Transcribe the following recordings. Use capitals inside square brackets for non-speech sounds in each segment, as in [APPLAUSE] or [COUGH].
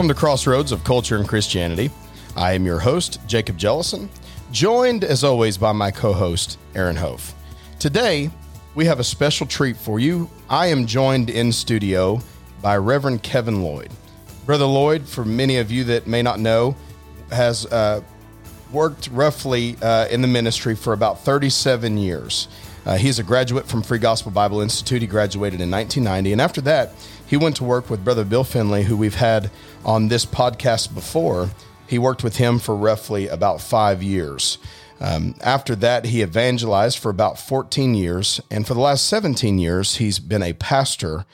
Welcome to Crossroads of Culture and Christianity. I am your host, Jacob Jellison, joined as always by my co host, Aaron Hof. Today, we have a special treat for you. I am joined in studio by Reverend Kevin Lloyd. Brother Lloyd, for many of you that may not know, has uh, worked roughly uh, in the ministry for about 37 years. Uh, he's a graduate from Free Gospel Bible Institute. He graduated in 1990. And after that, he went to work with Brother Bill Finley, who we've had on this podcast before. He worked with him for roughly about five years. Um, after that, he evangelized for about 14 years. And for the last 17 years, he's been a pastor.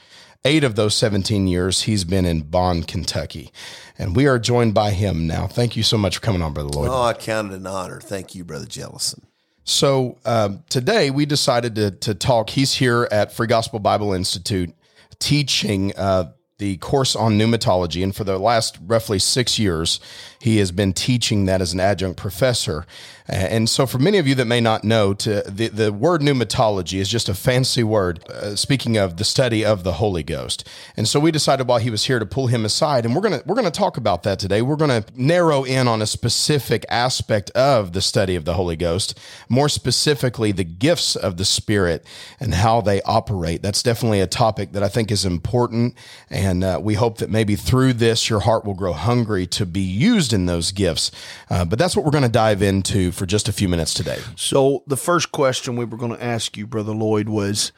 Eight of those 17 years, he's been in Bond, Kentucky. And we are joined by him now. Thank you so much for coming on, Brother Lloyd. Oh, I count it an honor. Thank you, Brother Jellison. So um, today we decided to, to talk. He's here at Free Gospel Bible Institute teaching uh, the course on pneumatology. And for the last roughly six years, he has been teaching that as an adjunct professor. And so, for many of you that may not know, to the, the word pneumatology is just a fancy word, uh, speaking of the study of the Holy Ghost. And so, we decided while he was here to pull him aside, and we're gonna we're gonna talk about that today. We're gonna narrow in on a specific aspect of the study of the Holy Ghost, more specifically the gifts of the Spirit and how they operate. That's definitely a topic that I think is important, and uh, we hope that maybe through this your heart will grow hungry to be used in those gifts. Uh, but that's what we're going to dive into for just a few minutes today. So, the first question we were going to ask you, Brother Lloyd, was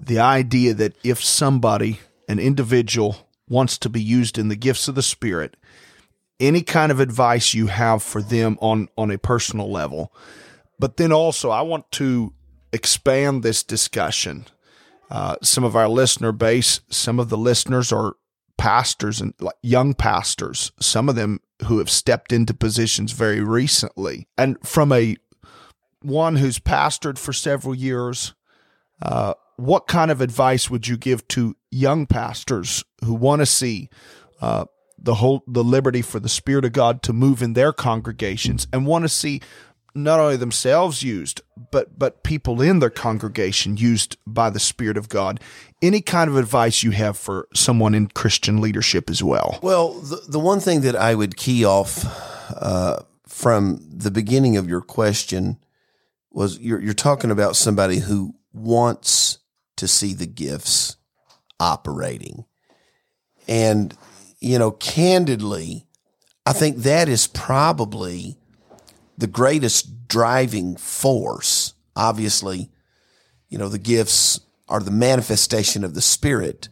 the idea that if somebody, an individual, wants to be used in the gifts of the Spirit, any kind of advice you have for them on, on a personal level. But then also, I want to expand this discussion. Uh, some of our listener base, some of the listeners are pastors and like young pastors, some of them who have stepped into positions very recently. And from a one who's pastored for several years, uh, what kind of advice would you give to young pastors who want to see uh, the whole the liberty for the Spirit of God to move in their congregations and want to see not only themselves used, but but people in their congregation used by the Spirit of God. Any kind of advice you have for someone in Christian leadership as well? Well, the, the one thing that I would key off uh, from the beginning of your question was you're, you're talking about somebody who wants to see the gifts operating. And, you know, candidly, I think that is probably the greatest driving force. Obviously, you know, the gifts are the manifestation of the Spirit.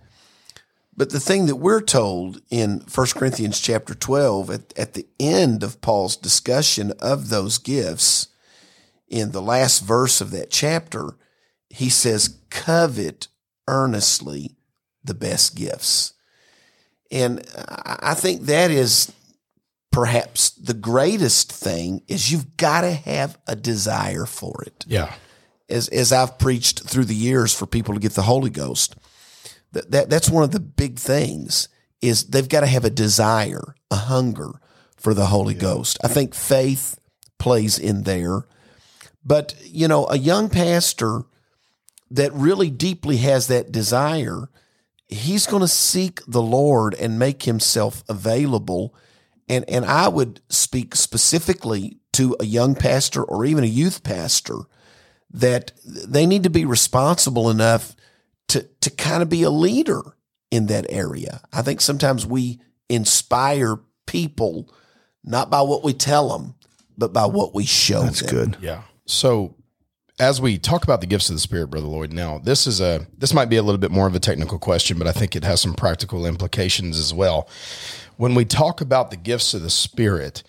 But the thing that we're told in 1 Corinthians chapter 12, at, at the end of Paul's discussion of those gifts, in the last verse of that chapter, he says, covet earnestly the best gifts. And I think that is perhaps the greatest thing is you've got to have a desire for it. Yeah. As, as I've preached through the years for people to get the Holy Ghost, that, that that's one of the big things is they've got to have a desire, a hunger for the Holy yeah. Ghost. I think faith plays in there. But, you know, a young pastor that really deeply has that desire, he's going to seek the Lord and make himself available and and I would speak specifically to a young pastor or even a youth pastor that they need to be responsible enough to to kind of be a leader in that area. I think sometimes we inspire people not by what we tell them, but by what we show That's them. good. Yeah. So as we talk about the gifts of the spirit brother lloyd now this is a this might be a little bit more of a technical question but i think it has some practical implications as well when we talk about the gifts of the Spirit,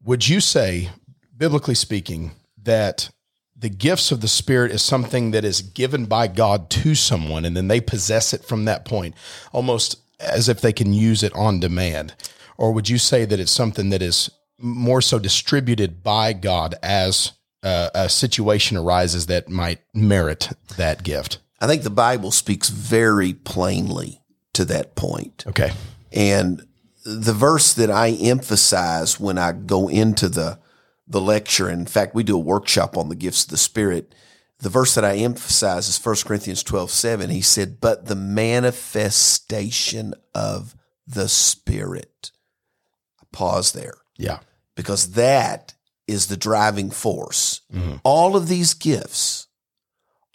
would you say, biblically speaking, that the gifts of the Spirit is something that is given by God to someone and then they possess it from that point, almost as if they can use it on demand? Or would you say that it's something that is more so distributed by God as uh, a situation arises that might merit that gift? I think the Bible speaks very plainly to that point. Okay. And the verse that I emphasize when I go into the the lecture, in fact, we do a workshop on the gifts of the Spirit. The verse that I emphasize is 1 Corinthians 12, 7. He said, But the manifestation of the Spirit. Pause there Yeah. because that is the driving force. All of these gifts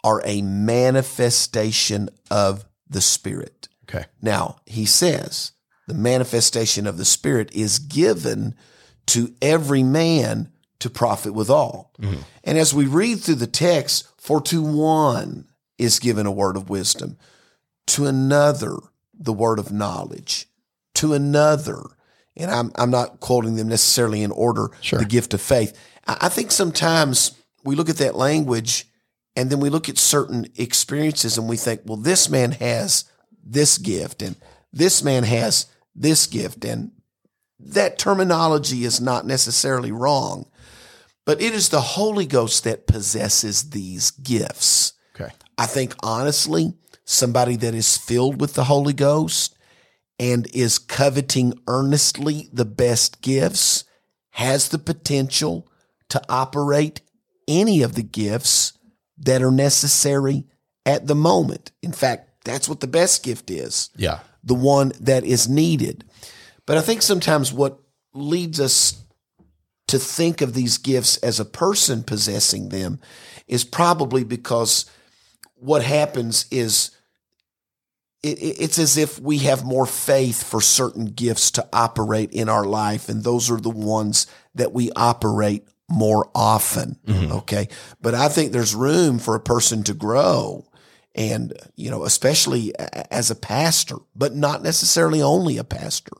are a manifestation of the Spirit. Okay. Now, he says the manifestation of the Spirit is given to every man to profit withal. Mm-hmm. And as we read through the text, for to one is given a word of wisdom, to another the word of knowledge, to another, and I'm, I'm not quoting them necessarily in order, Sure. the gift of faith. I, I think sometimes we look at that language and then we look at certain experiences and we think, well, this man has this gift and this man has this gift. And that terminology is not necessarily wrong, but it is the Holy Ghost that possesses these gifts. Okay. I think honestly, somebody that is filled with the Holy Ghost and is coveting earnestly the best gifts has the potential to operate any of the gifts that are necessary at the moment. In fact, that's what the best gift is Yeah. the one that is needed. But I think sometimes what leads us to think of these gifts as a person possessing them is probably because what happens is it's as if we have more faith for certain gifts to operate in our life, and those are the ones that we operate more often. Mm-hmm. Okay. But I think there's room for a person to grow and you know especially as a pastor but not necessarily only a pastor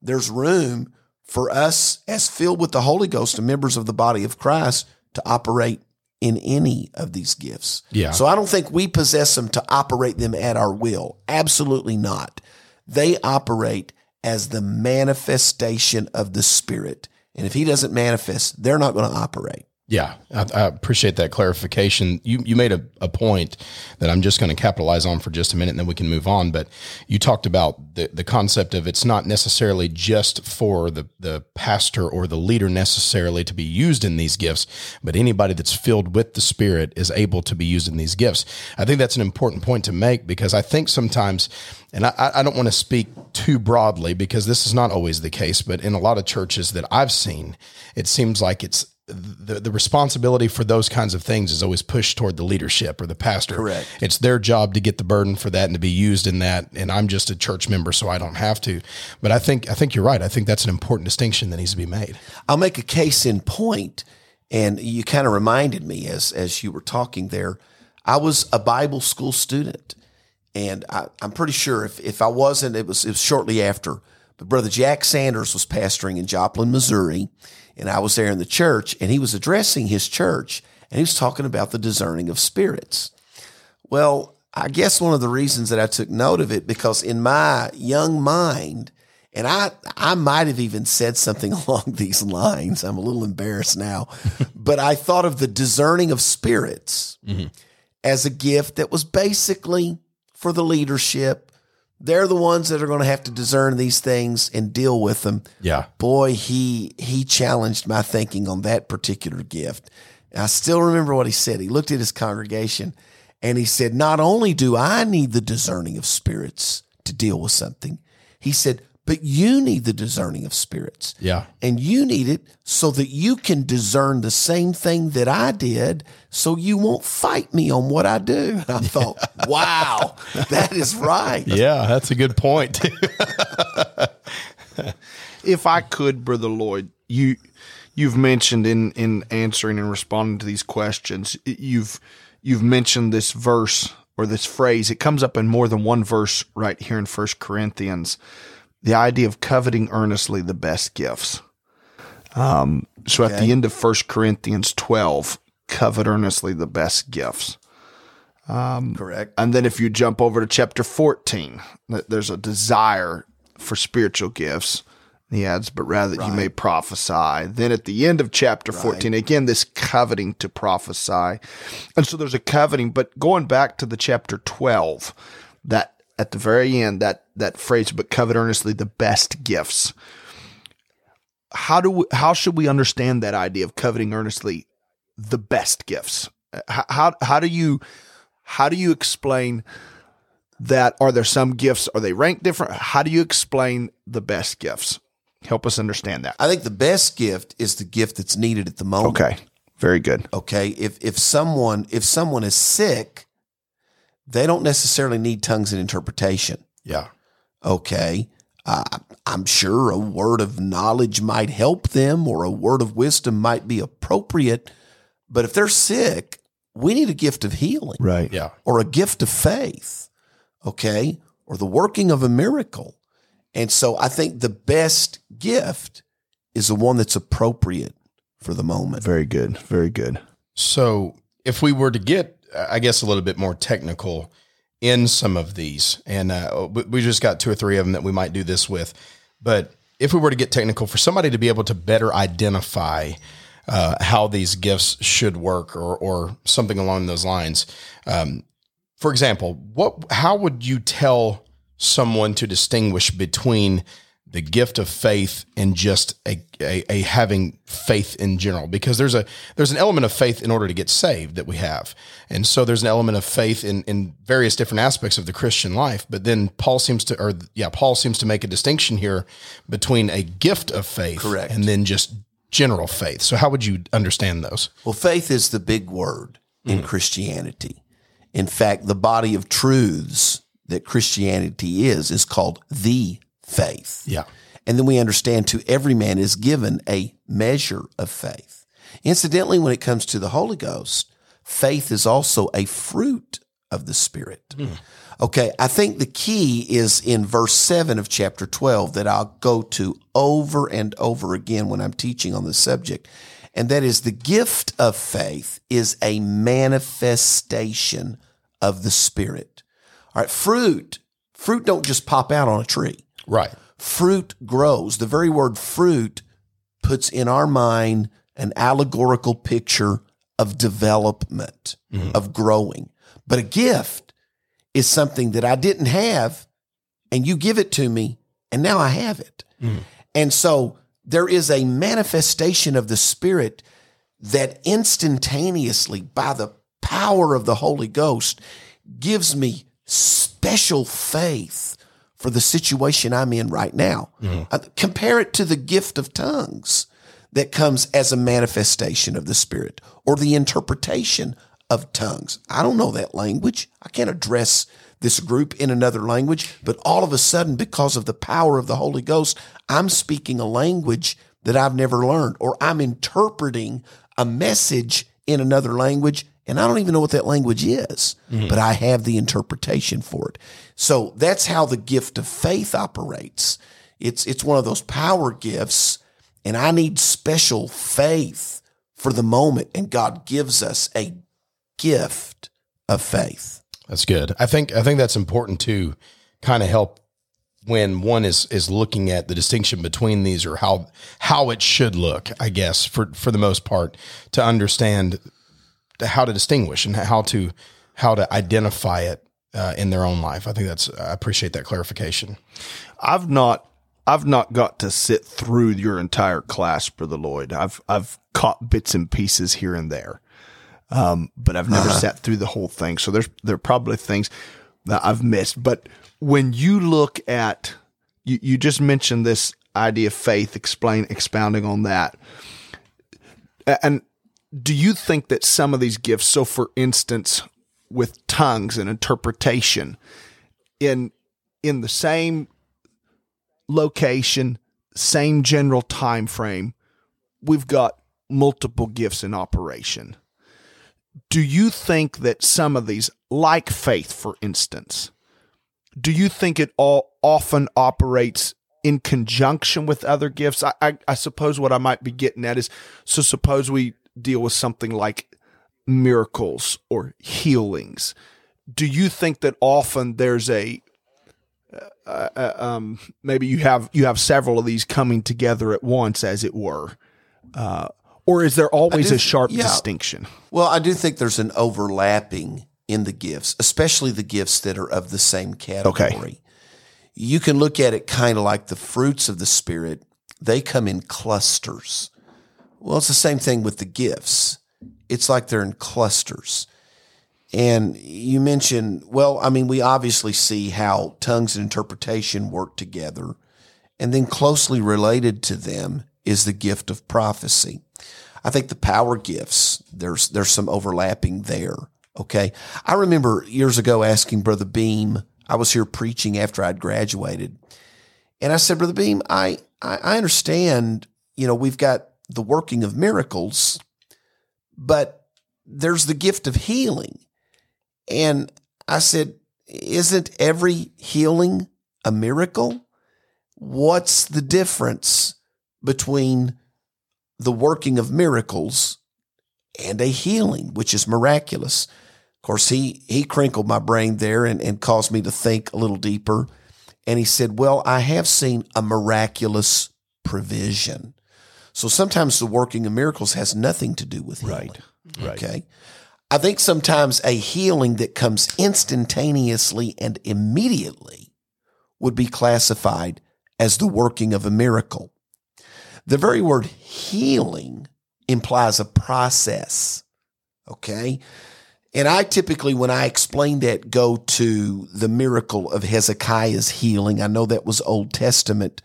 there's room for us as filled with the holy ghost and members of the body of christ to operate in any of these gifts. Yeah. so i don't think we possess them to operate them at our will. Absolutely not. They operate as the manifestation of the spirit. And if he doesn't manifest they're not going to operate Yeah, I, I appreciate that clarification. You you made a, a point that I'm just going to capitalize on for just a minute, and then we can move on. But you talked about the the concept of it's not necessarily just for the the pastor or the leader necessarily to be used in these gifts, but anybody that's filled with the Spirit is able to be used in these gifts. I think that's an important point to make because I think sometimes, and I, I don't want to speak too broadly because this is not always the case, but in a lot of churches that I've seen, it seems like it's the, the responsibility for those kinds of things is always pushed toward the leadership or the pastor. Correct. It's their job to get the burden for that and to be used in that. And I'm just a church member, so I don't have to. But I think I think you're right. I think that's an important distinction that needs to be made. I'll make a case in point, and you kind of reminded me as as you were talking there. I was a Bible school student, and I, I'm pretty sure if if I wasn't, it was it was shortly after. But Brother Jack Sanders was pastoring in Joplin, Missouri, and I was there in the church, and he was addressing his church, and he was talking about the discerning of spirits. Well, I guess one of the reasons that I took note of it because in my young mind, and I I might have even said something [LAUGHS] along these lines. I'm a little embarrassed now, [LAUGHS] but I thought of the discerning of spirits mm-hmm. as a gift that was basically for the leadership. They're the ones that are going to have to discern these things and deal with them Yeah. boy, he he challenged my thinking on that particular gift. I still remember what he said. He looked at his congregation and he said, "Not only do I need the discerning of spirits to deal with something," he said, "but you need the discerning of spirits." Yeah. And you need it so that you can discern the same thing that I did, so you won't fight me on what I do. And [LAUGHS] I thought, [LAUGHS] wow, that is right. Yeah, that's a good point. [LAUGHS] if I could, Brother Lloyd, you you've mentioned in in answering and responding to these questions, you've you've mentioned this verse or this phrase. It comes up in more than one verse right here in First Corinthians. The idea of coveting earnestly the best gifts. Um, so at the end of First Corinthians twelve, covet earnestly the best gifts. Correct. And then if you jump over to chapter 14, there's a desire for spiritual gifts. He adds, but rather that you may prophesy. Then at the end of chapter 14, again, this coveting to prophesy. And so there's a coveting, but going back to the chapter 12, that at the very end, that, that phrase, but covet earnestly the best gifts. How do we, how should we understand that idea of coveting earnestly the best gifts? How, how, how do you, how do you explain that are there some gifts are they ranked different? How do you explain the best gifts? Help us understand that. I think the best gift is the gift that's needed at the moment. Okay. Very good. Okay. If if someone if someone is sick, they don't necessarily need tongues and interpretation. Yeah. Okay. Uh, I'm sure a word of knowledge might help them or a word of wisdom might be appropriate. But if they're sick, we need a gift of healing Right. Yeah. or a gift of faith. Okay. Or the working of a miracle. And so I think the best gift is the one that's appropriate for the moment. Very good. Very good. So, if we were to get, I guess, a little bit more technical in some of these, and uh, we just got two or three of them that we might do this with, but if we were to get technical, for somebody to be able to better identify uh, how these gifts should work, or or something along those lines, um, for example, what how would you tell someone to distinguish between the gift of faith and just a, a, a having faith in general because there's a there's an element of faith in order to get saved that we have and so there's an element of faith in in various different aspects of the christian life but then paul seems to or yeah paul seems to make a distinction here between a gift of faith Correct. and then just general faith so how would you understand those Well, faith is the big word in hmm. Christianity. In fact, the body of truths that Christianity is is called the faith. yeah And then we understand to every man is given a measure of faith. Incidentally, when it comes to the Holy Ghost, faith is also a fruit of the Spirit. Hmm. Okay, I think the key is in verse 7 of chapter 12 that I'll go to over and over again when I'm teaching on this subject. And that is the gift of faith is a manifestation of the Spirit. All right, fruit, fruit don't just pop out on a tree right fruit grows. The very word fruit puts in our mind an allegorical picture of development, mm-hmm. of growing. But a gift is something that I didn't have and you give it to me and now I have it. Mm-hmm. And so there is a manifestation of the Spirit that instantaneously, by the power of the Holy Ghost, gives me special faith for the situation I'm in right now. Uh, compare it to the gift of tongues that comes as a manifestation of the Spirit or the interpretation of tongues. I don't know that language. I can't address this group in another language, but all of a sudden, because of the power of the Holy Ghost, I'm speaking a language that I've never learned, or I'm interpreting a message in another language, and I don't even know what that language is, mm-hmm. but I have the interpretation for it. So that's how the gift of faith operates. It's it's one of those power gifts, and I need special faith for the moment, and God gives us a gift of faith. That's good. I think I think that's important to kind of help when one is is looking at the distinction between these or how how it should look, I guess, for for the most part, to understand how to distinguish and how to how to identify it uh, in their own life. I think that's I appreciate that clarification. I've not I've not got to sit through your entire class, Brother Lloyd. I've I've caught bits and pieces here and there. Um, but I've never sat through the whole thing. So there's there are probably things that I've missed. But when you look at you, you just mentioned this idea of faith, explain expounding on that. And do you think that some of these gifts, so for instance, with tongues and interpretation, in in the same location, same general time frame, we've got multiple gifts in operation. Do you think that some of these, like faith, for instance, do you think it all often operates in conjunction with other gifts? I, I, I suppose what I might be getting at is so suppose we deal with something like miracles or healings. Do you think that often there's a uh, um, maybe you have you have several of these coming together at once, as it were, uh, or is there always do- a sharp yeah. distinction? Well, I do think there's an overlapping in the gifts, especially the gifts that are of the same category. You can look at it kind of like the fruits of the Spirit, they come in clusters. Well, it's the same thing with the gifts. It's like they're in clusters. And you mentioned, well, I mean, we obviously see how tongues and interpretation work together. And then closely related to them is the gift of prophecy. I think the power gifts, there's, there's some overlapping there. Okay. I remember years ago asking Brother Beam, I was here preaching after I'd graduated. And I said, Brother Beam, I, I, I understand, you know, we've got the working of miracles, but there's the gift of healing. And I said, isn't every healing a miracle? What's the difference between the working of miracles and a healing, which is miraculous? Of course, he, he crinkled my brain there and, and caused me to think a little deeper. And he said, Well, I have seen a miraculous provision. So sometimes the working of miracles has nothing to do with healing. Right. Right. Okay. I think sometimes a healing that comes instantaneously and immediately would be classified as the working of a miracle. The very word healing implies a process. Okay. And I typically, when I explain that, go to the miracle of Hezekiah's healing. I know that was Old Testament,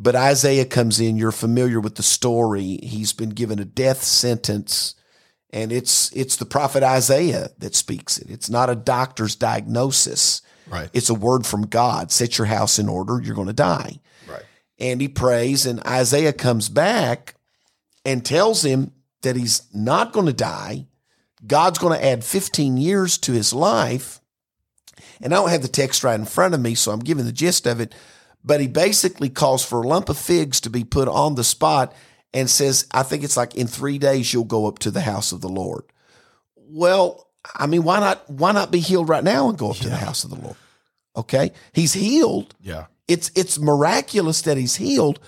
but Isaiah comes in. You're familiar with the story. He's been given a death sentence and it's it's the prophet Isaiah that speaks it. It's not a doctor's diagnosis. Right. It's a word from God. Set your house in order. You're going to die. Right. And he prays, and Isaiah comes back and tells him that he's not going to die. God's going to add 15 years to his life. And I don't have the text right in front of me, so I'm giving the gist of it. But he basically calls for a lump of figs to be put on the spot and says, I think it's like in three days you'll go up to the house of the Lord. Well, I mean, why not why not be healed right now and go up to the house of the Lord? Okay. He's healed. Yeah. It's it's miraculous that he's healed,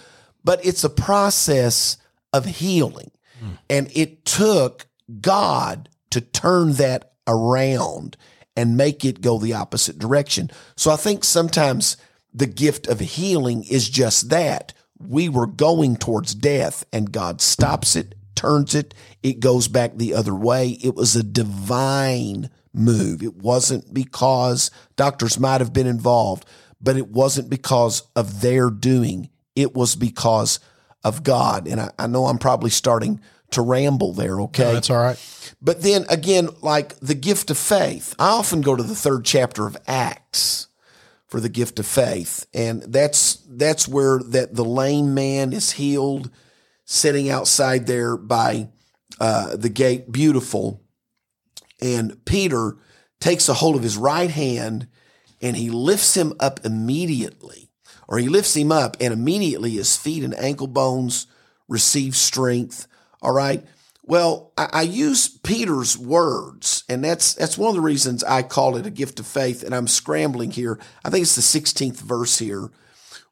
but it's a process of healing. Hmm. And it took God to turn that around and make it go the opposite direction. So I think sometimes the gift of healing is just that. We were going towards death and God stops it, turns it, it goes back the other way. It was a divine move. It wasn't because doctors might have been involved, but it wasn't because of their doing. It was because of God. And I, I know I'm probably starting to ramble there, okay? That's all right. But then again, like the gift of faith, I often go to the third chapter of Acts for the gift of faith. And that's that's where that the lame man is healed, sitting outside there by uh, the gate, beautiful. And Peter takes a hold of his right hand and he lifts him up immediately, or he lifts him up, and immediately his feet and ankle bones receive strength. All right. Well, I, I use Peter's words, and that's that's one of the reasons I call it a gift of faith. And I'm scrambling here. I think it's the 16th verse here,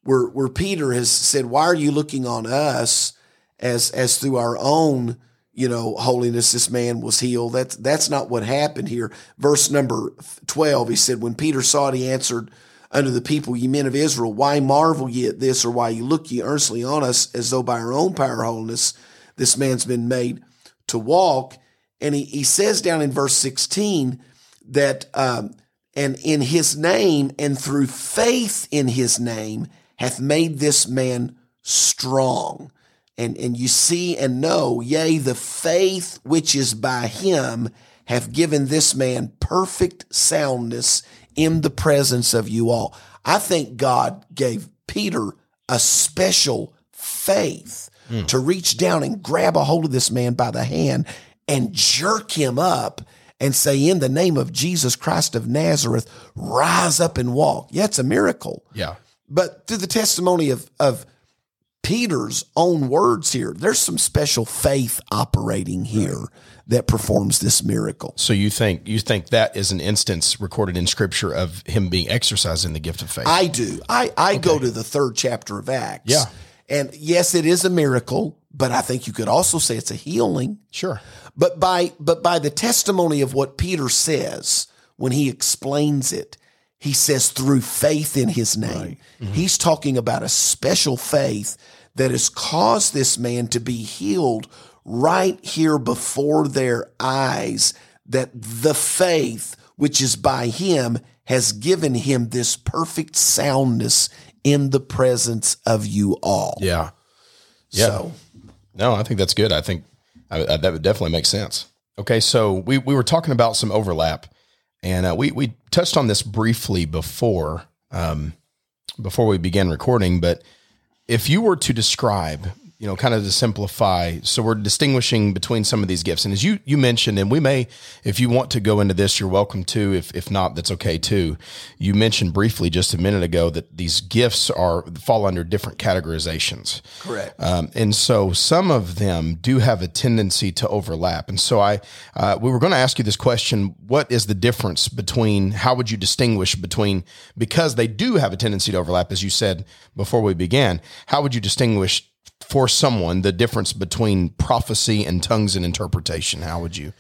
where where Peter has said, "Why are you looking on us as as through our own?" you know, holiness, this man was healed. That's, that's not what happened here. Verse number 12, he said, when Peter saw it, he answered unto the people, ye men of Israel, why marvel ye at this, or why ye look ye earnestly on us as though by our own power holiness, this man's been made to walk. And he, he says down in verse 16 that, um, and in his name and through faith in his name hath made this man strong and, and you see and know, yea, the faith which is by him have given this man perfect soundness in the presence of you all. I think God gave Peter a special faith Mm. to reach down and grab a hold of this man by the hand and jerk him up and say, in the name of Jesus Christ of Nazareth, rise up and walk. Yeah, it's a miracle. Yeah. But through the testimony of, of Peter's own words here, there's some special faith operating here that performs this miracle. So you think you think that is an instance recorded in scripture of him being exercised in the gift of faith? I do. I, I go to the third chapter of Acts. Yeah. And yes, it is a miracle, but I think you could also say it's a healing. sure. But by but by the testimony of what Peter says when he explains it, he says through faith in his name. Mm-hmm. He's talking about a special faith that has caused this man to be healed right here before their eyes. that the faith which is by him has given him this perfect soundness in the presence of you all. Yeah. Yeah. So, No, I think that's good. I think I, I, that would definitely make sense. Okay, so we, we were talking about some overlap, and uh, we we touched on this briefly before um, before we began recording. But if you were to describe, you know, kind of to simplify, so we're distinguishing between some of these gifts, and as you you mentioned, and we may, if you want to go into this, you're welcome to. If if not, that's okay too. You mentioned briefly just a minute ago that these gifts are fall under different categorizations. correct. Um, and so some of them do have a tendency to overlap. And so I, uh, we were going to ask you this question: What is the difference between? How would you distinguish between? Because they do have a tendency to overlap, as you said before we began. How would you distinguish for someone the difference between prophecy and tongues and interpretation? How would you?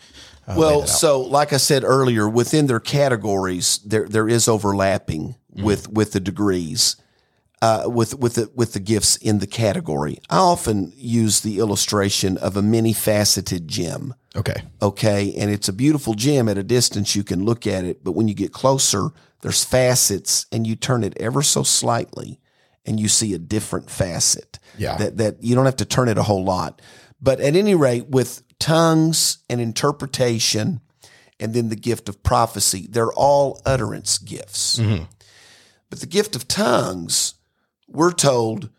Uh, well, so like I said earlier, within their categories, there there is overlapping with with the degrees, uh, with with the with the gifts in the category. I often use the illustration of a many faceted gem. okay, okay and it's a beautiful gem at a distance you can look at it but when you get closer there's facets and you turn it ever so slightly and you see a different facet. Yeah. that that you don't have to turn it a whole lot. But at any rate with tongues and interpretation and then the gift of prophecy they're all utterance gifts. But the gift of tongues we're told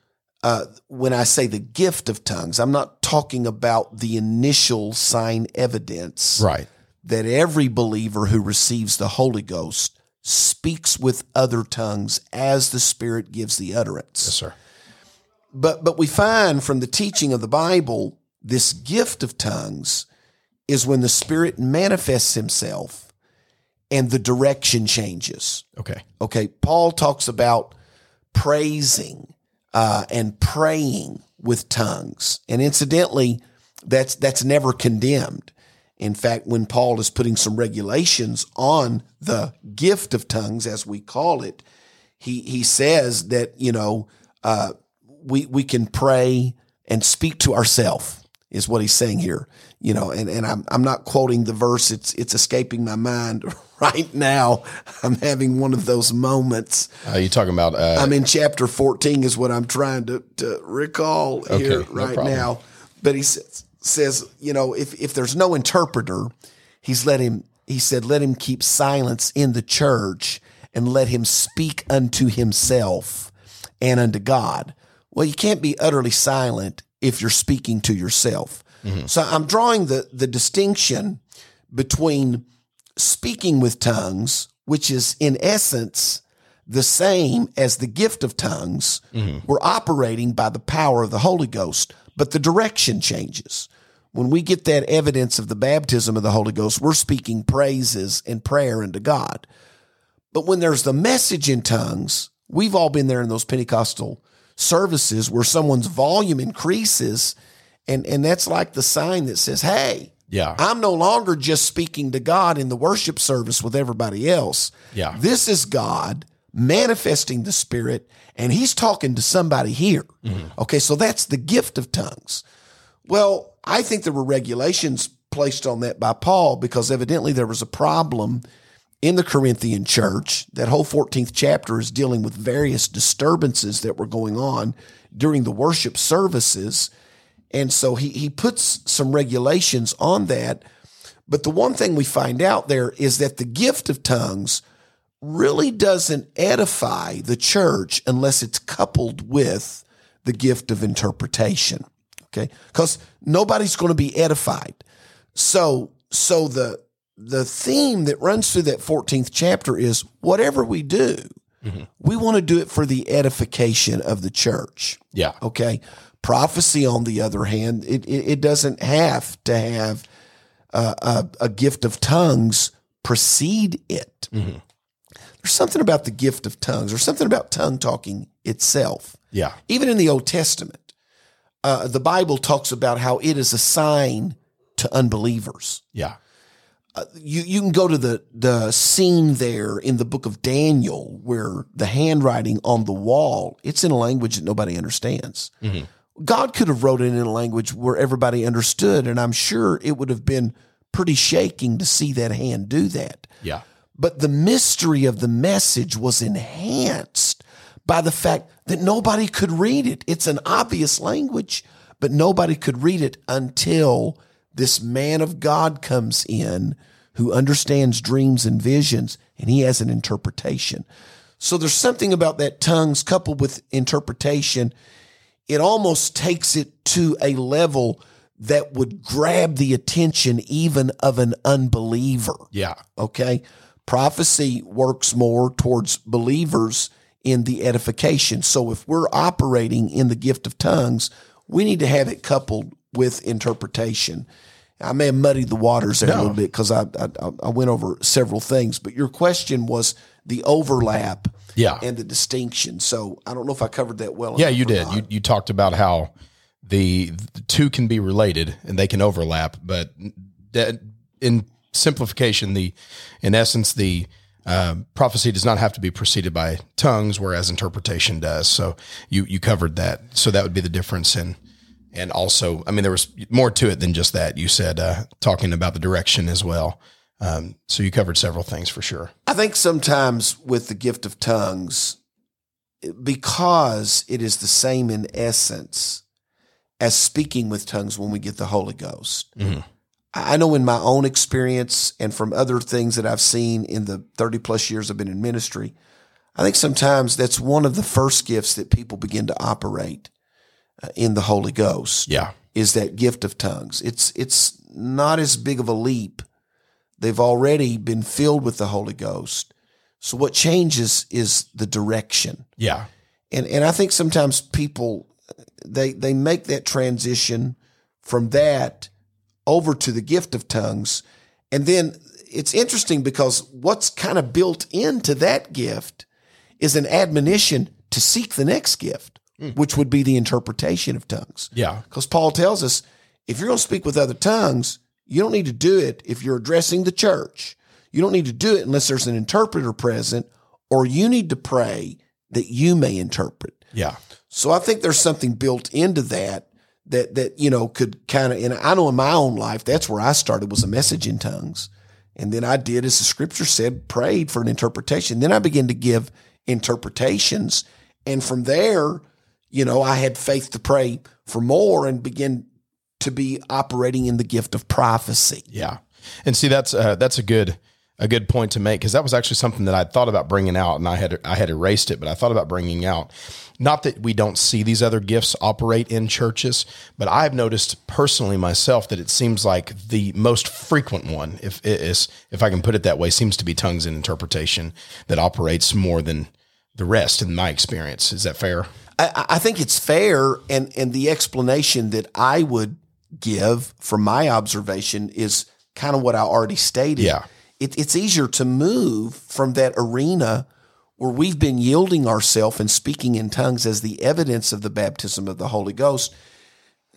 uh, when I say the gift of tongues, I'm not talking about the initial sign evidence right, that every believer who receives the Holy Ghost speaks with other tongues as the Spirit gives the utterance. yes, sir. But but we find from the teaching of the Bible, this gift of tongues is when the Spirit manifests Himself and the direction changes. Okay, Okay, Paul talks about praising uh, and praying with tongues, and incidentally, that's that's never condemned. In fact, when Paul is putting some regulations on the gift of tongues, as we call it, he he says that you know uh, we we can pray and speak to ourselves is what he's saying here. You know, and, and I'm I'm not quoting the verse. It's it's escaping my mind [LAUGHS] right now. I'm having one of those moments. uh, you talking about? Uh, I'm in chapter 14 is what I'm trying to, to recall here Okay, no right problem. now. But he says, says, you know, if, if there's no interpreter, he's let him, he said, let him keep silence in the church and let him speak unto himself and unto God. Well, you can't be utterly silent if you're speaking to yourself. Mm-hmm. So I'm drawing the, the distinction between speaking with tongues, which is in essence the same as the gift of tongues. Mm-hmm. We're operating by the power of the Holy Ghost, but the direction changes. When we get that evidence of the baptism of the Holy Ghost, we're speaking praises and prayer unto God. But when there's the message in tongues, we've all been there in those Pentecostal services where someone's volume increases, and, and that's like the sign that says, Hey, yeah, I'm no longer just speaking to God in the worship service with everybody else. Yeah. This is God manifesting the Spirit, and He's talking to somebody here. Mm-hmm. Okay, so that's the gift of tongues. Well, I think there were regulations placed on that by Paul because evidently there was a problem in the Corinthian church. That whole 14th chapter is dealing with various disturbances that were going on during the worship services. And so he, he puts some regulations on that. But the one thing we find out there is that the gift of tongues really doesn't edify the church unless it's coupled with the gift of interpretation. Okay. Because nobody's going to be edified. So, so the, the theme that runs through that 14th chapter is whatever we do, we want to do it for the edification of the church. yeah, Okay. Prophecy, on the other hand, it, it, it doesn't have to have uh, a, a gift of tongues precede it. There's something about the gift of tongues, or something about tongue talking itself. yeah, Even in the Old Testament, uh, the Bible talks about how it is a sign to unbelievers yeah, you you can go to the the scene there in the book of Daniel where the handwriting on the wall it's in a language that nobody understands. God could have wrote it in a language where everybody understood, and I'm sure it would have been pretty shaking to see that hand do that. Yeah. But the mystery of the message was enhanced by the fact that nobody could read it. It's an obvious language, but nobody could read it until this man of God comes in who understands dreams and visions and he has an interpretation. So there's something about that tongues coupled with interpretation. It almost takes it to a level that would grab the attention even of an unbeliever. Yeah. Okay. Prophecy works more towards believers in the edification. So if we're operating in the gift of tongues, we need to have it coupled with interpretation. I may have muddied the waters there a little bit because I, I I went over several things, but your question was the overlap Yeah. and the distinction. So I don't know if I covered that well. Yeah, you did. not. You you talked about how the, the two can be related and they can overlap, but that- in simplification, the in essence the um, prophecy does not have to be preceded by tongues, whereas interpretation does. So you you covered that. So that would be the difference in. And also, I mean, there was more to it than just that. You said uh, talking about the direction as well. Um, so you covered several things for sure. I think sometimes with the gift of tongues, because it is the same in essence as speaking with tongues when we get the Holy Ghost. Mhm. I know in my own experience and from other things that I've seen in the 30 plus years I've been in ministry, I think sometimes that's one of the first gifts that people begin to operate uh, in the Holy Ghost Yeah. is that gift of tongues. It's it's not as big of a leap. They've already been filled with the Holy Ghost. So what changes is the direction. Yeah. And and I think sometimes people they they make that transition from that over to the gift of tongues. And then it's interesting because what's kind of built into that gift is an admonition to seek the next gift, hmm. which would be the interpretation of tongues. Yeah. Because Paul tells us if you're going to speak with other tongues, you don't need to do it if you're addressing the church. You don't need to do it unless there's an interpreter present, or you need to pray that you may interpret. Yeah. So I think there's something built into that that that you know could kind of. And I know in my own life that's where I started was a message in tongues, and then I did as the scripture said, prayed for an interpretation. Then I began to give interpretations, and from there, you know, I had faith to pray for more and begin to be operating in the gift of prophecy. Yeah, and see that's uh, that's a good a good point to make because that was actually something that I thought about bringing out, and I had I had erased it, but I thought about bringing out. Not that we don't see these other gifts operate in churches, but I've noticed personally myself that it seems like the most frequent one, if is if I can put it that way, seems to be tongues and interpretation that operates more than the rest. In my experience, is that fair? I, I think it's fair, and and the explanation that I would give from my observation is kind of what I already stated. Yeah. It, it's easier to move from that arena where we've been yielding ourselves and speaking in tongues as the evidence of the baptism of the Holy Ghost.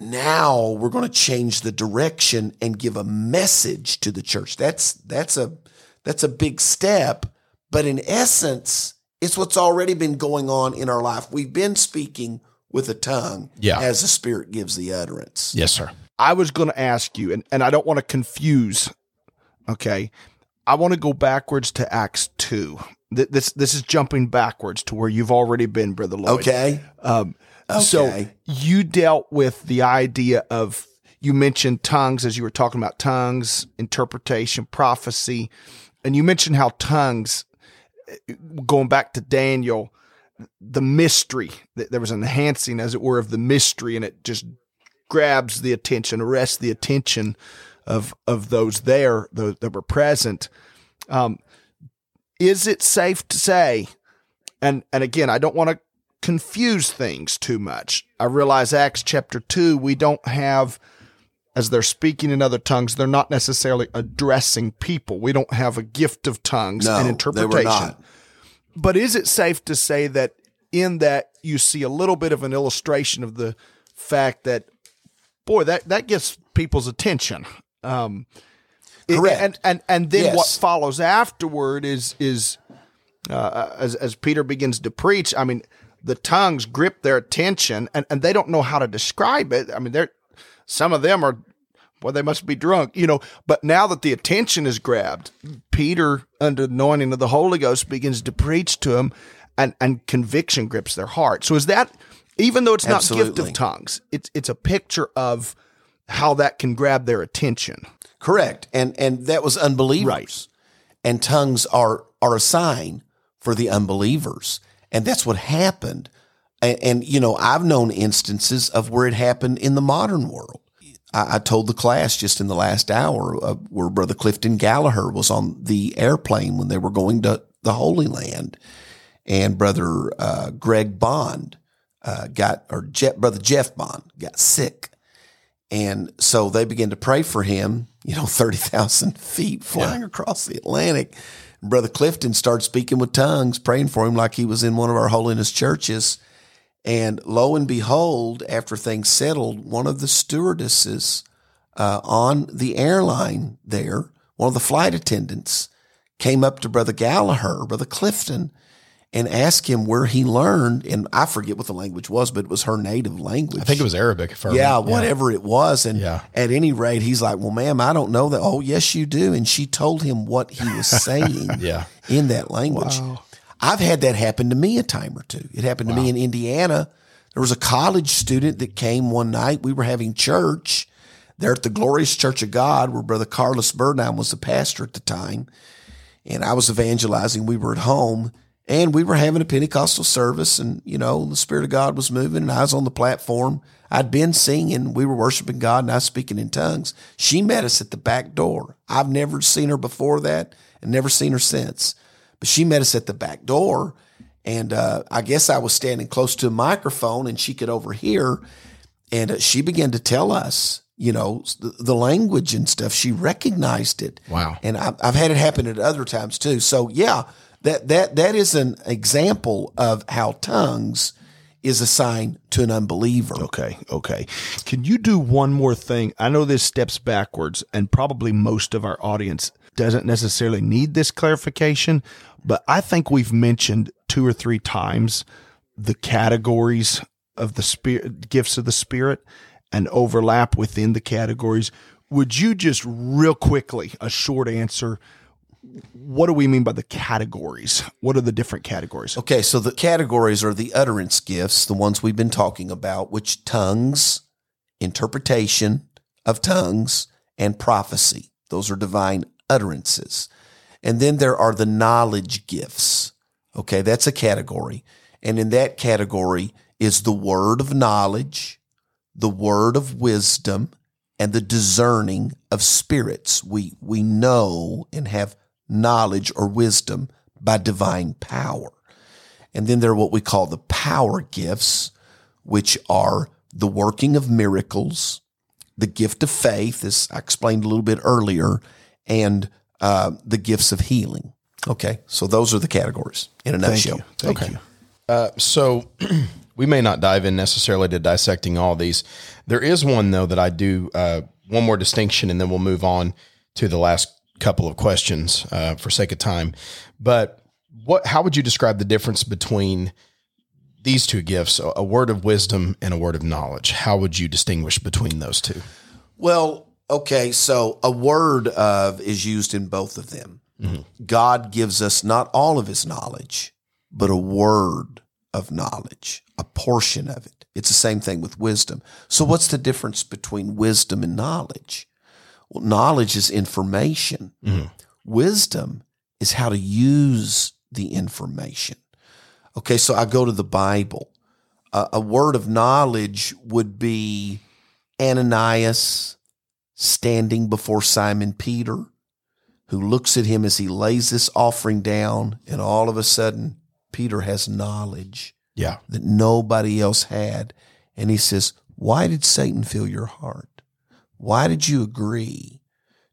Now we're going to change the direction and give a message to the church. That's that's a that's a big step, but in essence, it's what's already been going on in our life. We've been speaking with a tongue Yeah. as the Spirit gives the utterance. Yes, sir. I was going to ask you, and, and I don't want to confuse. Okay, I want to go backwards to Acts two. Th- This this is jumping backwards to where you've already been, brother Lloyd. Okay. Um, So you dealt with the idea of you mentioned tongues as you were talking about tongues, interpretation, prophecy, and you mentioned how tongues, going back to Daniel, the mystery that there was an enhancing, as it were, of the mystery, and it just grabs the attention, arrests the attention of of those there those that were present. Um, is it safe to say? And and again, I don't want to confuse things too much. I realize Acts chapter 2, we don't have, as they're speaking in other tongues, they're not necessarily addressing people. We don't have a gift of tongues No, and they were interpretation. not. But is it safe to say that in that you see a little bit of an illustration of the fact that, boy, that, that gets people's attention? Um, Correct. and, and, and then what follows afterward is, is uh, as as Peter begins to preach, I mean, the tongues grip their attention, and, and they don't know how to describe it. I mean, they're some of them are Well, they must be drunk, you know. But now that the attention is grabbed, Peter, under anointing of the Holy Ghost, begins to preach to them, and and conviction grips their heart. So is that even though it's not gift of tongues, it's it's a picture of how that can grab their attention. Correct. And and that was unbelievers. Right. And tongues are are a sign for the unbelievers. And that's what happened. And, and you know, I've known instances of where it happened in the modern world. I, I told the class just in the last hour uh, where Brother Clifton Gallagher was on the airplane when they were going to the Holy Land, and Brother uh, Greg Bond uh, got, or Jeff, Brother Jeff Bond got sick. And so they began to pray for him, you know, [LAUGHS] 30,000 feet flying across the Atlantic. Brother Clifton started speaking with tongues, praying for him like he was in one of our holiness churches. And lo and behold, after things settled, one of the stewardesses uh, on the airline there, one of the flight attendants, came up to Brother Gallagher, Brother Clifton, and ask him where he learned. And I forget what the language was, but it was her native language. I think it was Arabic. If I Yeah, remember. whatever it was. And Yeah. at any rate, he's like, Well, ma'am, I don't know that. Oh, yes, you do. And she told him what he was [LAUGHS] saying Yeah. in that language. I've had that happen to me a time or two. It happened to me in Indiana. There was a college student that came one night. We were having church there at the Glorious Church of God, where Brother Carlos Burnham was the pastor at the time. And I was evangelizing. We were at home and we were having a Pentecostal service. And, you know, the Spirit of God was moving and I was on the platform. I'd been singing. We were worshiping God and I was speaking in tongues. She met us at the back door. I've never seen her before that and never seen her since. But she met us at the back door. And uh, I guess I was standing close to a microphone and she could overhear. And uh, she began to tell us, you know, the, the language and stuff. She recognized it. Wow. And I've, I've had it happen at other times too. So yeah, that that that is an example of how tongues is a sign to an unbeliever. Okay, okay. Can you do one more thing? I know this steps backwards, and probably most of our audience doesn't necessarily need this clarification, but I think we've mentioned two or three times the categories of the spirit gifts of the spirit and overlap within the categories. Would you just real quickly a short answer? What do we mean by the categories? What are the different categories? Okay, so the categories are the utterance gifts, the ones we've been talking about, which tongues, interpretation of tongues, and prophecy. Those are divine utterances. And then there are the knowledge gifts. Okay, that's a category. And in that category is the word of knowledge, the word of wisdom, and the discerning of spirits. We, we know and have knowledge or wisdom by divine power. And then there are what we call the power gifts, which are the working of miracles, the gift of faith, as I explained a little bit earlier, and uh, the gifts of healing. Okay, so those are the categories in a Thank nutshell. you. Thank Okay. you. So [CLEARS THROAT] we may not dive in necessarily to dissecting all these. There is one though that I do uh, one more distinction, and then we'll move on to the last couple of questions uh, for sake of time. But what? How would you describe the difference between these two gifts, a a word of wisdom and a word of knowledge? How would you distinguish between those two? Well, okay, so a word of is used in both of them. God gives us not all of his knowledge, but a word of knowledge, a portion of it. It's the same thing with wisdom. So, what's the difference between wisdom and knowledge? Well, knowledge is information, mm-hmm. wisdom is how to use the information. Okay, so I go to the Bible. A a word of knowledge would be Ananias standing before Simon Peter, who looks at him as he lays this offering down, and all of a sudden, Peter has knowledge Yeah, that nobody else had. And he says, Why did Satan fill your heart? Why did you agree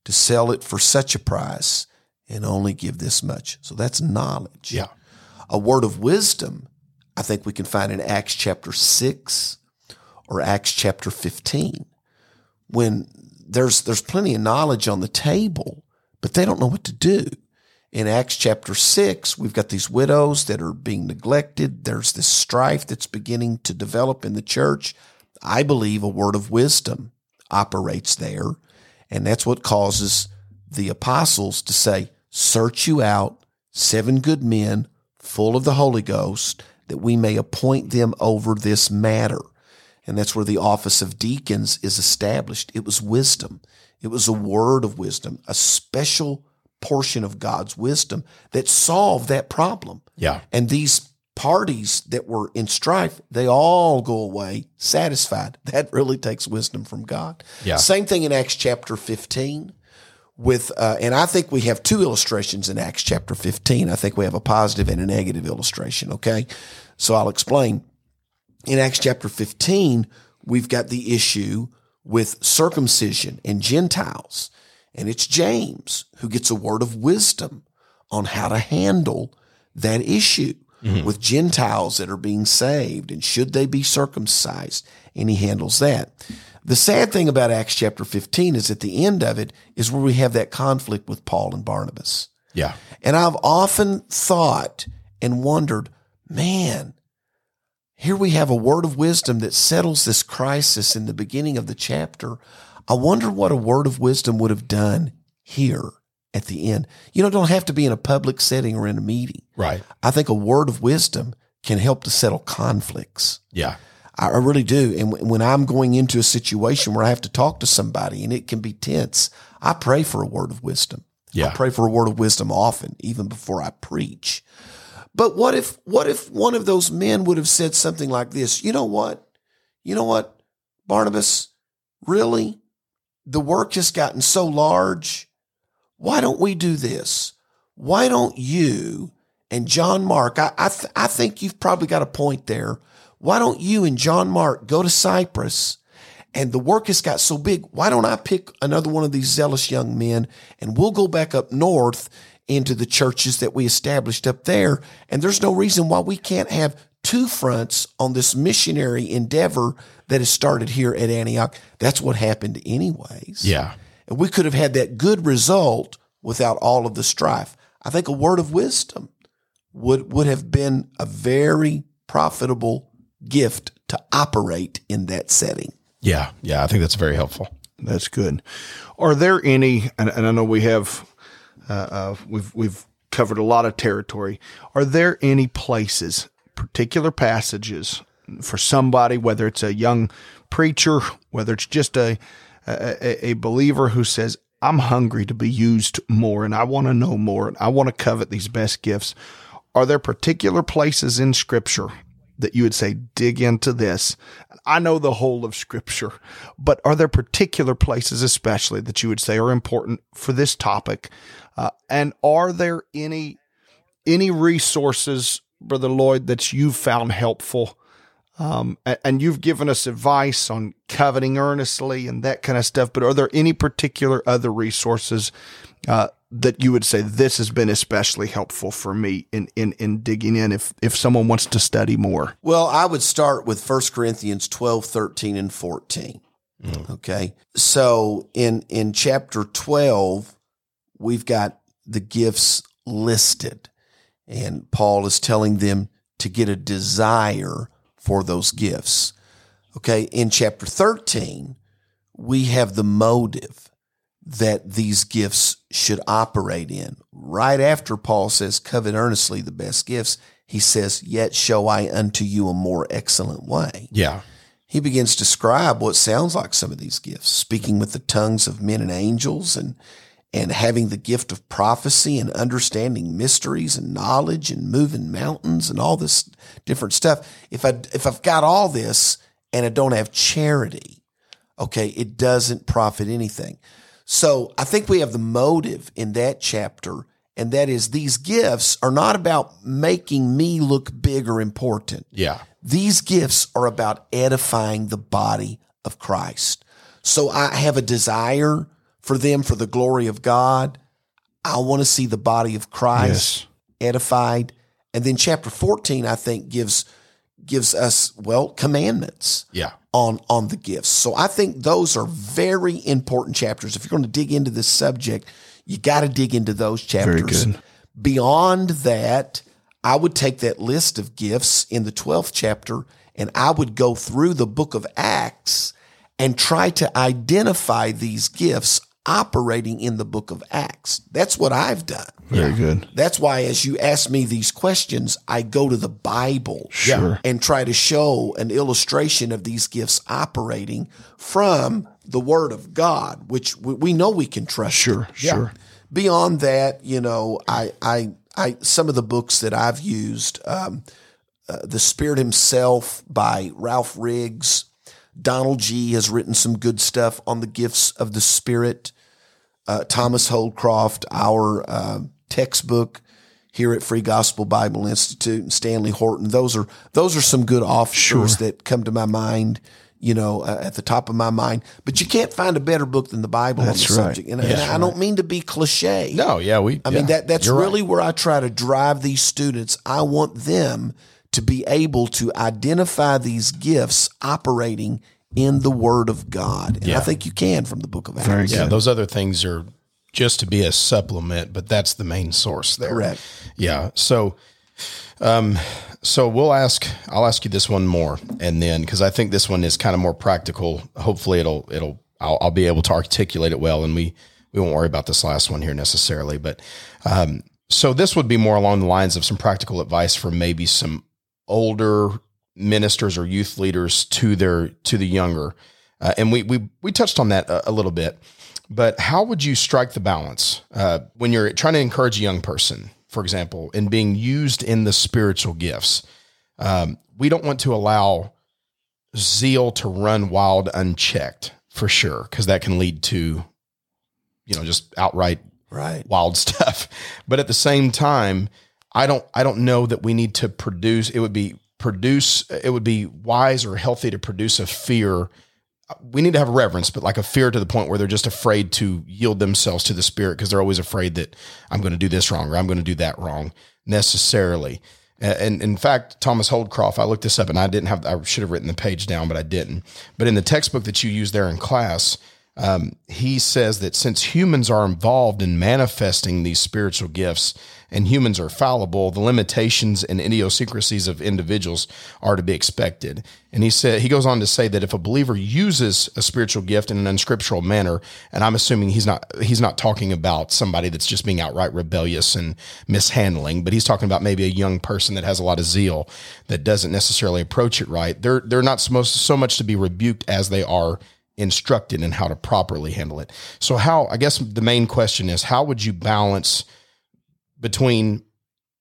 to sell it for such a price and only give this much? So that's knowledge yeah, a word of wisdom, I think we can find in Acts chapter 6 or Acts chapter 15. When there's there's plenty of knowledge on the table, but they don't know what to do. In Acts chapter 6, we've got these widows that are being neglected. There's this strife that's beginning to develop in the church. I believe a word of wisdom operates there. And that's what causes the apostles to say, Search you out, seven good men full of the Holy Ghost, that we may appoint them over this matter. And that's where the office of deacons is established. It was wisdom. It was a word of wisdom, a special portion of God's wisdom that solved that problem. Yeah. And these parties that were in strife, they all go away satisfied. [LAUGHS] That really takes wisdom from God. Yeah. Same thing in Acts chapter 15 with, uh, and I think we have two illustrations in Acts chapter 15. I think we have a positive and a negative illustration. Okay. So I'll explain. In Acts chapter 15, we've got the issue with circumcision and Gentiles. And it's James who gets a word of wisdom on how to handle that issue Mm-hmm. with Gentiles that are being saved and should they be circumcised. And he handles that. The sad thing about Acts chapter 15 is at the end of it is where we have that conflict with Paul and Barnabas. Yeah. And I've often thought and wondered, man, here we have a word of wisdom that settles this crisis in the beginning of the chapter. I wonder what a word of wisdom would have done here at the end. You know, don't have to be in a public setting or in a meeting. Right. I think a word of wisdom can help to settle conflicts. Yeah. I I really do. And w- when I'm going into a situation where I have to talk to somebody and it can be tense, I pray for a word of wisdom. Yeah. I pray for a word of wisdom often, even before I preach. But what if what if one of those men would have said something like this? You know what? You know what, Barnabas? Really? The work has gotten so large. Why don't we do this? Why don't you and John Mark? I I, th- I think you've probably got a point there. Why don't you and John Mark go to Cyprus? And the work has got so big. Why don't I pick another one of these zealous young men and we'll go back up north into the churches that we established up there. And there's no reason why we can't have two fronts on this missionary endeavor that has started here at Antioch. That's what happened anyways. Yeah. And we could have had that good result without all of the strife. I think a word of wisdom would, would have been a very profitable gift to operate in that setting. Yeah. Yeah. I think that's very helpful. That's good. Are there any? And, and I know we have, uh, uh, we've we've covered a lot of territory. Are there any places, particular passages for somebody, whether it's a young preacher, whether it's just a a, a believer who says, "I'm hungry to be used more, and I want to know more, and I want to covet these best gifts." Are there particular places in Scripture that you would say dig into this? I know the whole of Scripture, but are there particular places, especially, that you would say are important for this topic? Uh, and are there any any resources, Brother Lloyd, that you've found helpful? Um, and you've given us advice on coveting earnestly and that kind of stuff. But are there any particular other resources uh, that you would say this has been especially helpful for me in, in, in digging in if, if someone wants to study more? Well, I would start with 1 Corinthians 12, 13, and 14. Okay. So in, in chapter 12, we've got the gifts listed, and Paul is telling them to get a desire for those gifts. Okay. In chapter 13, we have the motive that these gifts should operate in. Right after Paul says, covet earnestly the best gifts, he says, yet show I unto you a more excellent way. Yeah. He begins to describe what sounds like some of these gifts, speaking with the tongues of men and angels and and having the gift of prophecy and understanding mysteries and knowledge and moving mountains and all this different stuff. If I if I've got all this and I don't have charity, okay, it doesn't profit anything. So I think we have the motive in that chapter, and that is these gifts are not about making me look big or important. Yeah. These gifts are about edifying the body of Christ. So I have a desire for them for the glory of God. I want to see the body of Christ edified. And then chapter 14, I think, gives gives us, well, commandments Yeah. on on the gifts. So I think those are very important chapters. If you're going to dig into this subject, you got to dig into those chapters. good. Beyond that, I would take that list of gifts in the 12th chapter and I would go through the book of Acts and try to identify these gifts operating in the book of Acts. That's what I've done. Very good. That's why, as you ask me these questions, I go to the Bible Sure. and try to show an illustration of these gifts operating from the Word of God, which we, we know we can trust. Sure. Sure. Beyond that, you know, I, I, I, some of the books that I've used, um, uh, The Spirit Himself by Ralph Riggs. Donald Gee has written some good stuff on the gifts of the Spirit. Uh, Thomas Holdcroft, our uh, textbook here at Free Gospel Bible Institute, and Stanley Horton. Those are those are some good authors that come to my mind. You know, uh, at the top of my mind. But you can't find a better book than the Bible That's on the right. subject. And, and I don't mean to be cliche. No, yeah, we. I mean that that's really where I try to drive these students. I want them to be able to identify these gifts operating in the Word of God, and I think you can from the Book of Acts. Very Yeah, those other things are just to be a supplement, but that's the main source there. Correct. Yeah. So, um, so we'll ask. I'll ask you this one more, and then because I think this one is kind of more practical. Hopefully, it'll it'll I'll, I'll be able to articulate it well, and we we won't worry about this last one here necessarily. But um, so this would be more along the lines of some practical advice for maybe some older ministers or youth leaders to their to the younger. Uh, and we we we touched on that a, a little bit, but how would you strike the balance uh, when you're trying to encourage a young person, for example, in being used in the spiritual gifts? Um, we don't want to allow zeal to run wild unchecked, for sure, because that can lead to, you know, just outright Right. wild [LAUGHS] stuff. But at the same time, I don't I don't know that we need to produce it would be produce it would be wise or healthy to produce a fear. We need to have reverence, but like a fear to the point where they're just afraid to yield themselves to the spirit because they're always afraid that I'm going to do this wrong or I'm going to do that wrong necessarily. And in fact, Thomas Holdcroft, I looked this up and I didn't have, I should have written the page down, but I didn't. But in the textbook that you use there in class, um, he says that since humans are involved in manifesting these spiritual gifts and humans are fallible, the limitations and idiosyncrasies of individuals are to be expected. And he said he goes on to say that if a believer uses a spiritual gift in an unscriptural manner, and I'm assuming he's not he's not talking about somebody that's just being outright rebellious and mishandling, but he's talking about maybe a young person that has a lot of zeal that doesn't necessarily approach it right. They're they're not supposed so much to be rebuked as they are instructed in how to properly handle it. So how I guess the main question is how would you balance between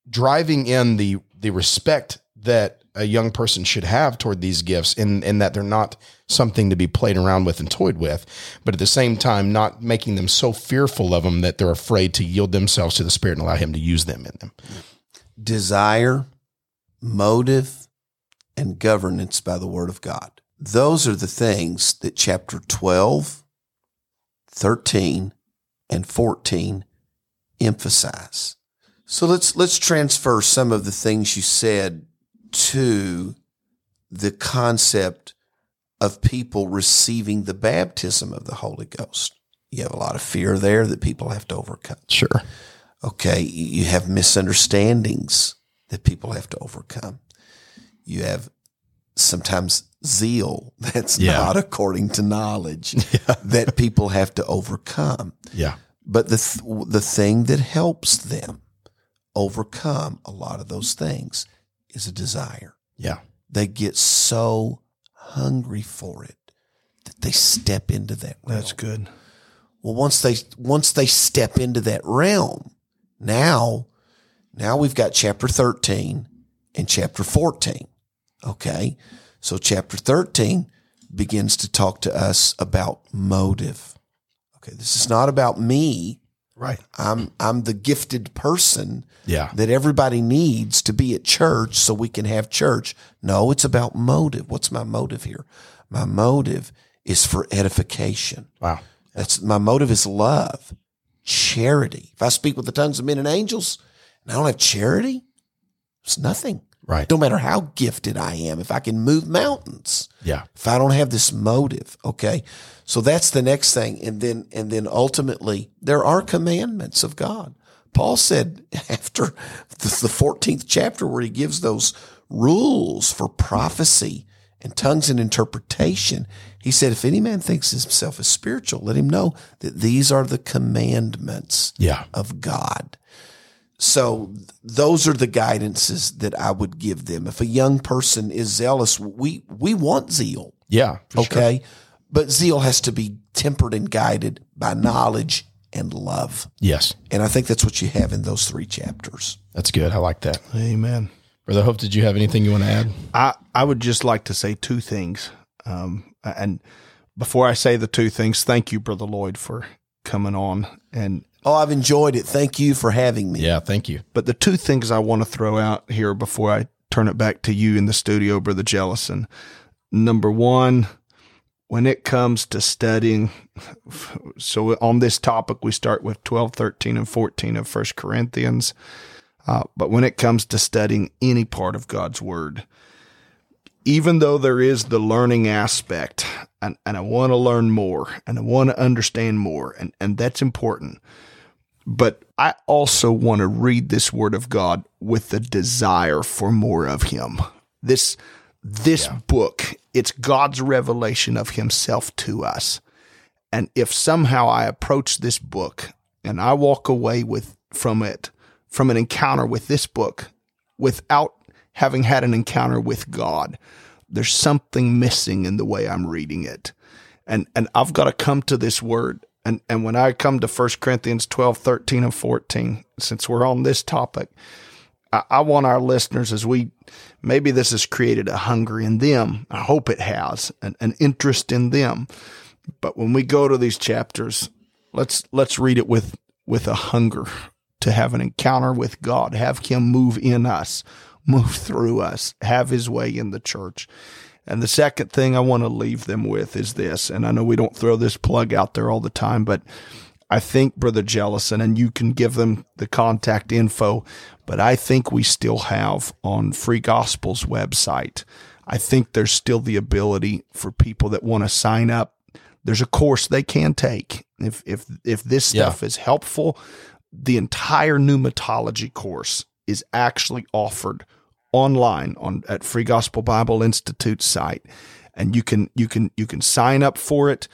driving in the the respect that a young person should have toward these gifts in in that they're not something to be played around with and toyed with, but at the same time not making them so fearful of them that they're afraid to yield themselves to the spirit and allow him to use them in them. Desire, motive, and governance by the Word of God. Those are the things that chapter 12, 13, and 14 emphasize. So let's let's transfer some of the things you said to the concept of people receiving the baptism of the Holy Ghost. You have a lot of fear there that people have to overcome. Sure. Okay, you have misunderstandings that people have to overcome. You have sometimes zeal [LAUGHS] that's Yeah. not according to knowledge [LAUGHS] that people have to overcome. Yeah. But the th- the thing that helps them overcome a lot of those things is a desire. Yeah. They get so hungry for it that they step into that. realm. That's good. Well, once they once they step into that realm, now now we've got chapter 13 and chapter 14. Okay? So chapter 13 begins to talk to us about motive. Okay, this is not about me. Right. I'm I'm the gifted person Yeah. that everybody needs to be at church so we can have church. No, it's about motive. What's my motive here? My motive is for edification. Wow. That's my motive is love, charity. If I speak with the tongues of men and angels and I don't have charity, it's nothing. Right. No matter how gifted I am, if I can move mountains, Yeah. if I don't have this motive, okay. So that's the next thing. And then, and then ultimately there are commandments of God. Paul said [LAUGHS] after the the 14th chapter where he gives those rules for prophecy and tongues and interpretation. He said, if any man thinks himself is spiritual, let him know that these are the commandments Yeah. of God. So those are the guidances that I would give them. If a young person is zealous, we we want zeal. Yeah. for sure. Okay. But zeal has to be tempered and guided by knowledge and love. Yes. And I think that's what you have in those three chapters. That's good. I like that. Amen. Brother Hope, did you have anything you want to add? I, I would just like to say two things. Um, and before I say the two things, thank you, Brother Lloyd, for coming on. And Oh, I've enjoyed it. Thank you for having me. Yeah. Thank you. but the two things I want to throw out here before I turn it back to you in the studio, Brother Jellison. Number one, when it comes to studying, so on this topic, we start with 12, 13, and 14 of First Corinthians. Uh, but when it comes to studying any part of God's Word, even though there is the learning aspect, and, and I want to learn more and I want to understand more, and, and that's important but I also want to read this word of God with the desire for more of him. This this book, it's God's revelation of himself to us. And if somehow I approach this book and I walk away with from it from an encounter with this book without having had an encounter with God, there's something missing in the way I'm reading it. And and I've got to come to this word and and when I come to 1 Corinthians 12, 13, and 14, since we're on this topic, I, I want our listeners as we maybe this has created a hunger in them. I hope it has an, an interest in them. But when we go to these chapters, let's let's read it with with a hunger to have an encounter with God, have Him move in us, move through us, have His way in the church. And the second thing I want to leave them with is this, and I know we don't throw this plug out there all the time, but I think Brother Jellison, and you can give them the contact info, but I think we still have on Free Gospel's website, I think there's still the ability for people that want to sign up. There's a course they can take. If if if this Yeah. stuff is helpful, the entire pneumatology course is actually offered online on at Free Gospel Bible Institute site, and you can you can you can sign up for it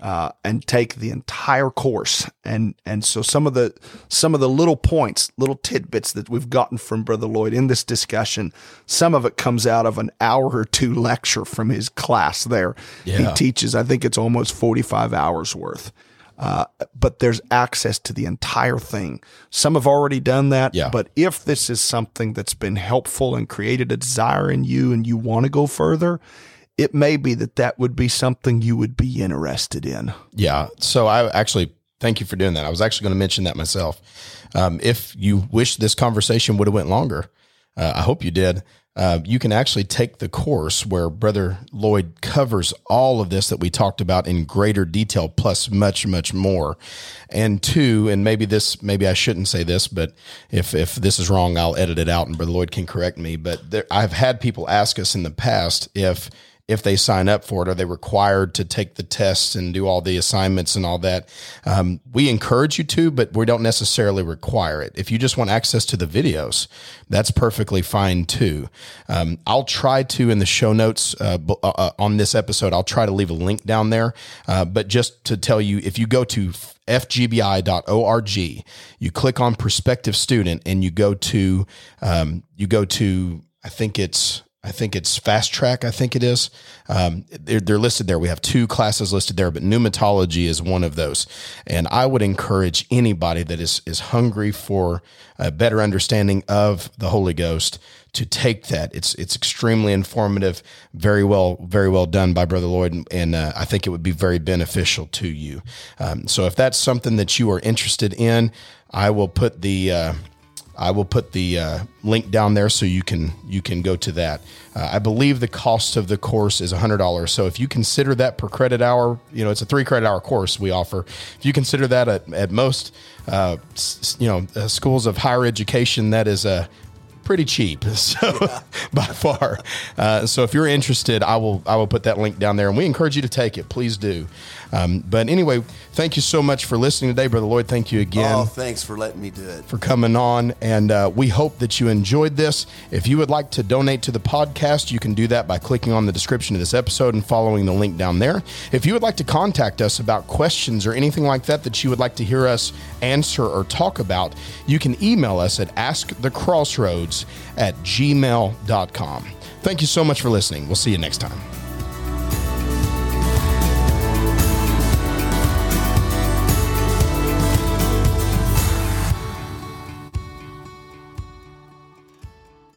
uh, and take the entire course. And and so some of the some of the little points, little tidbits that we've gotten from Brother Lloyd in this discussion, some of it comes out of an hour or two lecture from his class. There, Yeah. he teaches. I think it's almost forty five hours worth. Uh, but there's access to the entire thing. Some have already done that. Yeah. But if this is something that's been helpful and created a desire in you and you want to go further, it may be that that would be something you would be interested in. Yeah. So I actually thank you for doing that. I was actually going to mention that myself. Um, if you wish this conversation would have went longer, uh, I hope you did. Uh, you can actually take the course where Brother Lloyd covers all of this that we talked about in greater detail, plus much, much more. And two, and maybe this, maybe I shouldn't say this, but if if this is wrong, I'll edit it out, and Brother Lloyd can correct me. But there, I've had people ask us in the past if if they sign up for it, are they required to take the tests and do all the assignments and all that? Um, we encourage you to, but we don't necessarily require it. If you just want access to the videos, that's perfectly fine too. Um, I'll try to in the show notes uh, uh, uh, on this episode, I'll try to leave a link down there. Uh, but just to tell you, if you go to fgbi.org, you click on prospective student and you go to um, you go to I think it's I think it's fast track. I think it is. Um, they're, they're listed there. We have two classes listed there, but pneumatology is one of those. And I would encourage anybody that is is hungry for a better understanding of the Holy Ghost to take that. It's it's extremely informative, very well very well done by Brother Lloyd, and, and uh, I think it would be very beneficial to you. Um, so if that's something that you are interested in, I will put the uh, I will put the uh, link down there so you can you can go to that. Uh, I believe the cost of the course is hundred dollars. So if you consider that per credit hour, you know it's a three credit hour course we offer. If you consider that at, at most, uh, you know uh, schools of higher education, that is a pretty cheap, [LAUGHS] so by far. Uh, so if you're interested, I will I will put that link down there, and we encourage you to take it. Please do. Um, but anyway, thank you so much for listening today, Brother Lloyd. Thank you again. Oh, thanks for letting me do it. For coming on, and uh, we hope that you enjoyed this. If you would like to donate to the podcast, you can do that by clicking on the description of this episode and following the link down there. If you would like to contact us about questions or anything like that that you would like to hear us answer or talk about, you can email us at askthecrossroads at gmail.com. Thank you so much for listening. We'll see you next time.